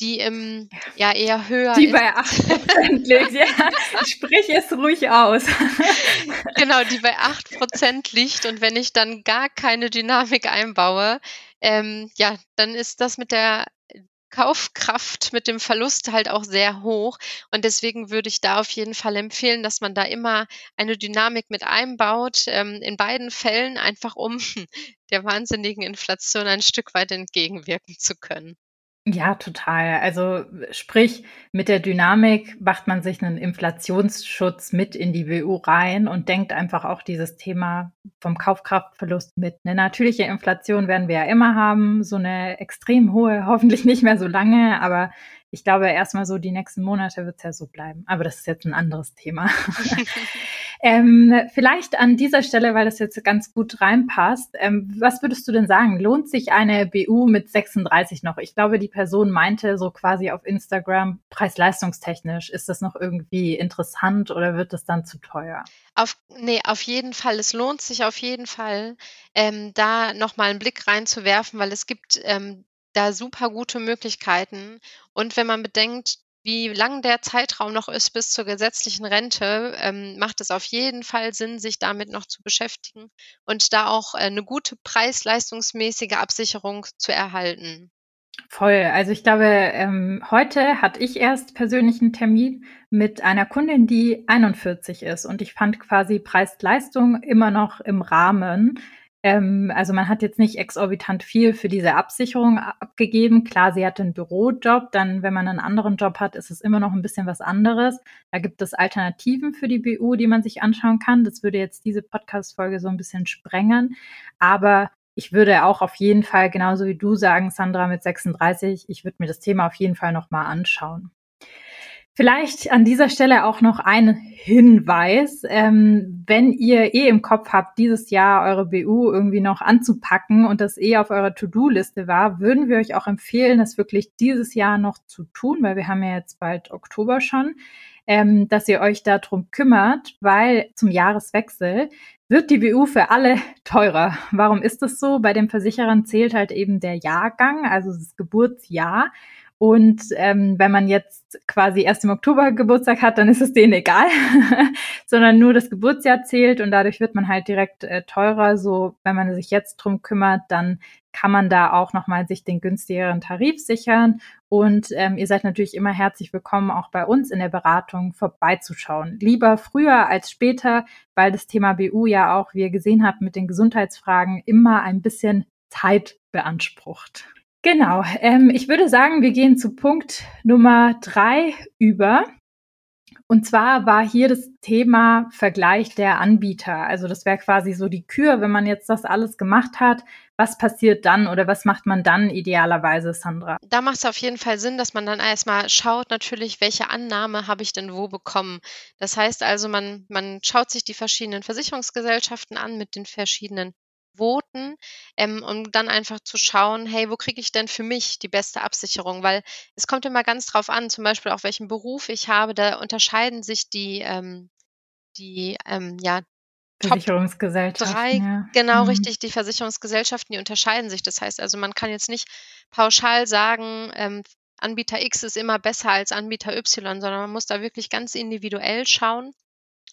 [SPEAKER 2] die im, ja, eher höher
[SPEAKER 1] Die ist. bei 8% <laughs> liegt, ja. Sprich es ruhig aus.
[SPEAKER 2] genau, die bei 8% liegt. Und wenn ich dann gar keine Dynamik einbaue, ähm, ja, dann ist das mit der Kaufkraft mit dem Verlust halt auch sehr hoch. Und deswegen würde ich da auf jeden Fall empfehlen, dass man da immer eine Dynamik mit einbaut, ähm, in beiden Fällen, einfach um <laughs> der wahnsinnigen Inflation ein Stück weit entgegenwirken zu können.
[SPEAKER 1] Ja, total. Also sprich, mit der Dynamik macht man sich einen Inflationsschutz mit in die WU rein und denkt einfach auch dieses Thema vom Kaufkraftverlust mit. Eine natürliche Inflation werden wir ja immer haben, so eine extrem hohe, <laughs> hoffentlich nicht mehr so lange, aber ich glaube erstmal so die nächsten Monate wird es ja so bleiben. Aber das ist jetzt ein anderes Thema. <laughs> <laughs> ähm, vielleicht an dieser Stelle, weil das jetzt ganz gut reinpasst, ähm, was würdest du denn sagen? Lohnt sich eine BU mit 36 noch? Ich glaube, die Person meinte so quasi auf Instagram, preis-leistungstechnisch, ist das noch irgendwie interessant oder wird das dann zu teuer?
[SPEAKER 2] Auf, nee, auf jeden Fall. Es lohnt sich auf jeden Fall, ähm, da nochmal einen Blick reinzuwerfen, weil es gibt ähm, da super gute Möglichkeiten. Und wenn man bedenkt, wie lang der Zeitraum noch ist bis zur gesetzlichen Rente, ähm, macht es auf jeden Fall Sinn, sich damit noch zu beschäftigen und da auch äh, eine gute preis-leistungsmäßige Absicherung zu erhalten.
[SPEAKER 1] Voll. Also ich glaube, ähm, heute hatte ich erst persönlichen Termin mit einer Kundin, die 41 ist. Und ich fand quasi Preis-Leistung immer noch im Rahmen. Ähm, also man hat jetzt nicht exorbitant viel für diese Absicherung abgegeben. Klar, sie hatte einen Bürojob, dann wenn man einen anderen Job hat, ist es immer noch ein bisschen was anderes. Da gibt es Alternativen für die BU, die man sich anschauen kann. Das würde jetzt diese Podcast-Folge so ein bisschen sprengen. Aber ich würde auch auf jeden Fall, genauso wie du sagen, Sandra mit 36, ich würde mir das Thema auf jeden Fall nochmal anschauen. Vielleicht an dieser Stelle auch noch ein Hinweis. Ähm, wenn ihr eh im Kopf habt, dieses Jahr eure BU irgendwie noch anzupacken und das eh auf eurer To-Do-Liste war, würden wir euch auch empfehlen, das wirklich dieses Jahr noch zu tun, weil wir haben ja jetzt bald Oktober schon, ähm, dass ihr euch darum kümmert, weil zum Jahreswechsel wird die BU für alle <laughs> teurer. Warum ist das so? Bei den Versicherern zählt halt eben der Jahrgang, also das Geburtsjahr. Und ähm, wenn man jetzt quasi erst im Oktober Geburtstag hat, dann ist es denen egal, <laughs> sondern nur das Geburtsjahr zählt und dadurch wird man halt direkt äh, teurer. So, wenn man sich jetzt drum kümmert, dann kann man da auch nochmal sich den günstigeren Tarif sichern. Und ähm, ihr seid natürlich immer herzlich willkommen, auch bei uns in der Beratung vorbeizuschauen. Lieber früher als später, weil das Thema BU ja auch, wie ihr gesehen habt, mit den Gesundheitsfragen immer ein bisschen Zeit beansprucht. Genau. Ähm, ich würde sagen, wir gehen zu Punkt Nummer drei über. Und zwar war hier das Thema Vergleich der Anbieter. Also das wäre quasi so die Kür, wenn man jetzt das alles gemacht hat. Was passiert dann oder was macht man dann idealerweise, Sandra?
[SPEAKER 2] Da macht es auf jeden Fall Sinn, dass man dann erstmal schaut, natürlich, welche Annahme habe ich denn wo bekommen. Das heißt also, man, man schaut sich die verschiedenen Versicherungsgesellschaften an mit den verschiedenen Quoten, ähm, um dann einfach zu schauen, hey, wo kriege ich denn für mich die beste Absicherung? Weil es kommt immer ganz drauf an, zum Beispiel auch welchen Beruf ich habe, da unterscheiden sich die, ähm, die ähm, ja,
[SPEAKER 1] Versicherungsgesellschaften.
[SPEAKER 2] Drei, ja. genau mhm. richtig, die Versicherungsgesellschaften, die unterscheiden sich. Das heißt also, man kann jetzt nicht pauschal sagen, ähm, Anbieter X ist immer besser als Anbieter Y, sondern man muss da wirklich ganz individuell schauen.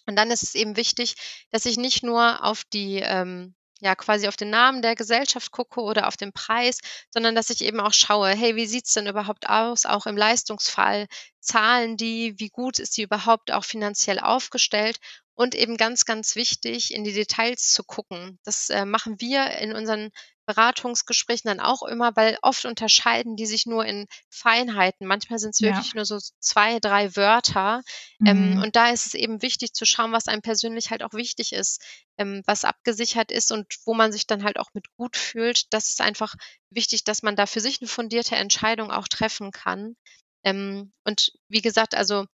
[SPEAKER 2] Und dann ist es eben wichtig, dass ich nicht nur auf die ähm, ja quasi auf den Namen der Gesellschaft gucke oder auf den Preis, sondern dass ich eben auch schaue, hey, wie sieht's denn überhaupt aus, auch im Leistungsfall? Zahlen die, wie gut ist die überhaupt auch finanziell aufgestellt? Und eben ganz, ganz wichtig, in die Details zu gucken. Das äh, machen wir in unseren Beratungsgesprächen dann auch immer, weil oft unterscheiden die sich nur in Feinheiten. Manchmal sind es wirklich ja. nur so zwei, drei Wörter. Ähm, mhm. Ähm, und da ist es eben wichtig zu schauen, was einem persönlich halt auch wichtig ist, ähm, was abgesichert ist und wo man sich dann halt auch mit gut fühlt. Das ist einfach wichtig, dass man da für sich eine fundierte Entscheidung auch treffen kann. Ähm, und wie gesagt, also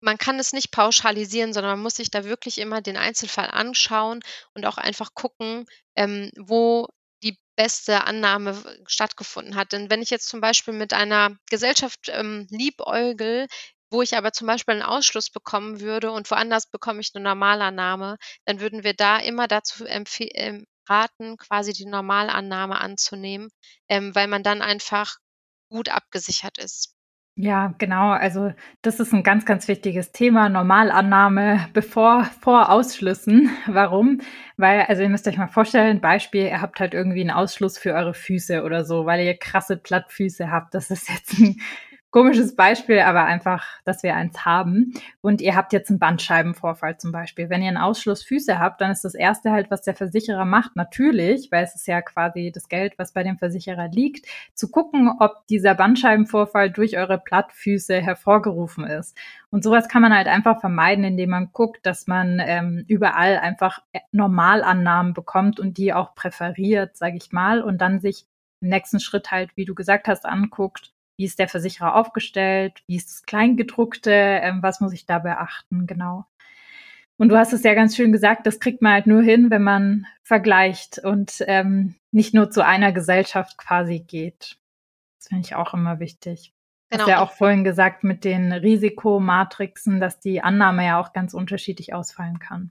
[SPEAKER 2] man kann es nicht pauschalisieren, sondern man muss sich da wirklich immer den Einzelfall anschauen und auch einfach gucken, ähm, wo beste Annahme stattgefunden hat. Denn wenn ich jetzt zum Beispiel mit einer Gesellschaft ähm, liebäugel, wo ich aber zum Beispiel einen Ausschluss bekommen würde und woanders bekomme ich eine Normalannahme, dann würden wir da immer dazu ähm, raten, quasi die Normalannahme anzunehmen, ähm, weil man dann einfach gut abgesichert ist.
[SPEAKER 1] Ja, genau. Also das ist ein ganz, ganz wichtiges Thema. Normalannahme <laughs> bevor vor Ausschlüssen. <laughs> Warum? Weil, also ihr müsst euch mal vorstellen, Beispiel, ihr habt halt irgendwie einen Ausschluss für eure Füße oder so, weil ihr krasse Plattfüße habt. Das ist jetzt ein komisches Beispiel, aber einfach, dass wir eins haben. Und ihr habt jetzt einen Bandscheibenvorfall zum Beispiel. Wenn ihr einen Ausschluss Füße habt, dann ist das Erste halt, was der Versicherer macht, natürlich, weil es ist ja quasi das Geld, was bei dem Versicherer liegt, zu gucken, ob dieser Bandscheibenvorfall durch eure Plattfüße hervorgerufen ist. Und sowas kann man halt einfach vermeiden, indem man guckt, dass man ähm, überall einfach Normalannahmen bekommt und die auch präferiert, sage ich mal, und dann sich im nächsten Schritt halt, wie du gesagt hast, anguckt, wie ist der Versicherer aufgestellt? Wie ist das Kleingedruckte? Ähm, was muss ich da beachten? Genau. Und du hast es ja ganz schön gesagt, das kriegt man halt nur hin, wenn man vergleicht und ähm, nicht nur zu einer Gesellschaft quasi geht. Das finde ich auch immer wichtig. Genau. Hast ja auch vorhin gesagt mit den Risikomatrixen, dass die Annahme ja auch ganz unterschiedlich ausfallen kann.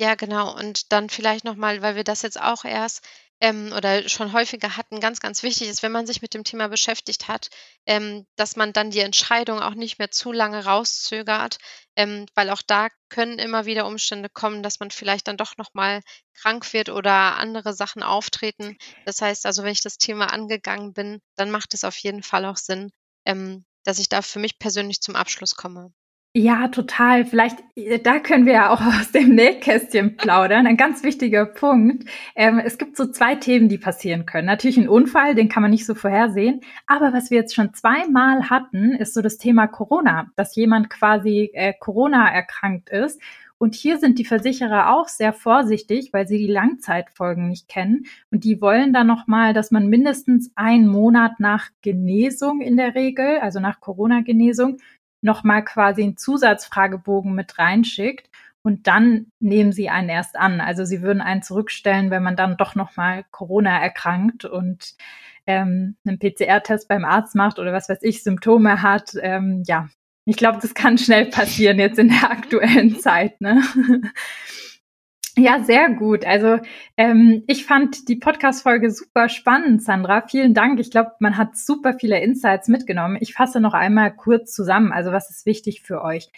[SPEAKER 2] Ja, genau. Und dann vielleicht nochmal, weil wir das jetzt auch erst ähm, oder schon häufiger hatten, ganz, ganz wichtig ist, wenn man sich mit dem Thema beschäftigt hat, ähm, dass man dann die Entscheidung auch nicht mehr zu lange rauszögert, ähm, weil auch da können immer wieder Umstände kommen, dass man vielleicht dann doch nochmal krank wird oder andere Sachen auftreten. Das heißt also, wenn ich das Thema angegangen bin, dann macht es auf jeden Fall auch Sinn, ähm, dass ich da für mich persönlich zum Abschluss komme.
[SPEAKER 1] Ja, total. Vielleicht, äh, da können wir ja auch <laughs> aus dem Nähkästchen plaudern. Ein ganz wichtiger Punkt. Ähm, es gibt so zwei Themen, die passieren können. Natürlich ein Unfall, den kann man nicht so vorhersehen. Aber was wir jetzt schon zweimal hatten, ist so das Thema Corona, dass jemand quasi äh, Corona erkrankt ist. Und hier sind die Versicherer auch sehr vorsichtig, weil sie die Langzeitfolgen nicht kennen. Und die wollen dann nochmal, dass man mindestens einen Monat nach Genesung in der Regel, also nach Corona-Genesung, nochmal quasi einen Zusatzfragebogen mit reinschickt und dann nehmen sie einen erst an. Also sie würden einen zurückstellen, wenn man dann doch nochmal Corona erkrankt und ähm, einen PCR-Test beim Arzt macht oder was weiß ich, Symptome hat. Ähm, ja, ich glaube, das kann schnell passieren jetzt in der aktuellen <laughs> Zeit. Ne? Ja, sehr gut. Also ähm, ich fand die Podcast-Folge super spannend, Sandra. Vielen Dank. Ich glaube, man hat super viele Insights mitgenommen. Ich fasse noch einmal kurz zusammen. Also was ist wichtig für euch?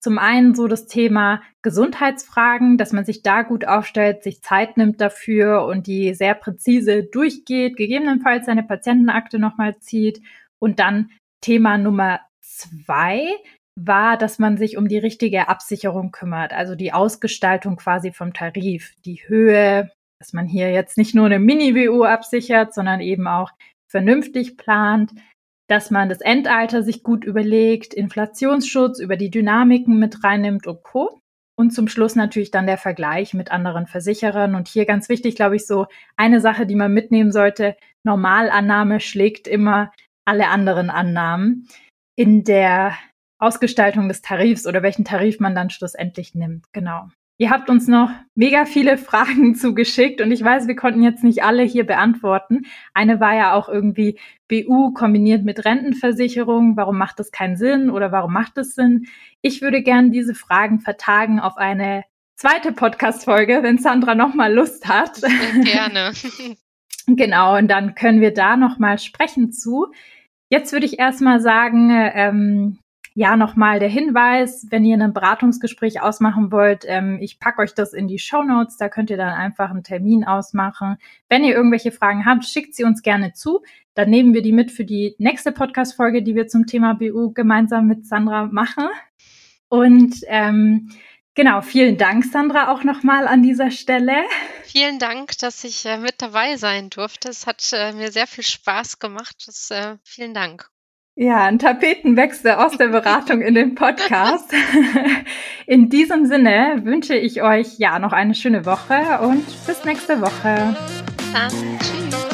[SPEAKER 1] Zum einen so das Thema Gesundheitsfragen, dass man sich da gut aufstellt, sich Zeit nimmt dafür und die sehr präzise durchgeht, gegebenenfalls seine Patientenakte nochmal zieht. Und dann Thema Nummer zwei, war, dass man sich um die richtige Absicherung kümmert, also die Ausgestaltung quasi vom Tarif, die Höhe, dass man hier jetzt nicht nur eine Mini-WU absichert, sondern eben auch vernünftig plant, dass man das Endalter sich gut überlegt, Inflationsschutz über die Dynamiken mit reinnimmt und Co. Und zum Schluss natürlich dann der Vergleich mit anderen Versicherern. Und hier ganz wichtig, glaube ich, so eine Sache, die man mitnehmen sollte. Normalannahme schlägt immer alle anderen Annahmen. In der Ausgestaltung des Tarifs oder welchen Tarif man dann schlussendlich nimmt. Genau. Ihr habt uns noch mega viele <laughs> Fragen zugeschickt und ich weiß, wir konnten jetzt nicht alle hier beantworten. Eine war ja auch irgendwie BU kombiniert mit Rentenversicherung. Warum macht das keinen Sinn oder warum macht es Sinn? Ich würde gern diese Fragen vertagen auf eine zweite Podcast-Folge, wenn Sandra nochmal Lust hat. <laughs>
[SPEAKER 2] Gerne. <laughs>
[SPEAKER 1] genau. Und dann können wir da nochmal sprechen zu. Jetzt würde ich erstmal sagen, ähm, ja, nochmal der Hinweis, wenn ihr ein Beratungsgespräch ausmachen wollt, ähm, ich packe euch das in die Show Notes, da könnt ihr dann einfach einen Termin ausmachen. Wenn ihr irgendwelche Fragen habt, schickt sie uns gerne zu. Dann nehmen wir die mit für die nächste Podcast-Folge, die wir zum Thema BU gemeinsam mit Sandra machen. Und ähm, genau, vielen Dank, Sandra, auch nochmal an dieser Stelle.
[SPEAKER 2] Vielen Dank, dass ich äh, mit dabei sein durfte. Es hat äh, mir sehr viel Spaß gemacht. Das, äh, vielen Dank.
[SPEAKER 1] Ja, ein Tapetenwechsel aus der Beratung in den Podcast. <laughs> In diesem Sinne wünsche ich euch ja noch eine schöne Woche und bis nächste Woche.
[SPEAKER 2] Dann tschüss.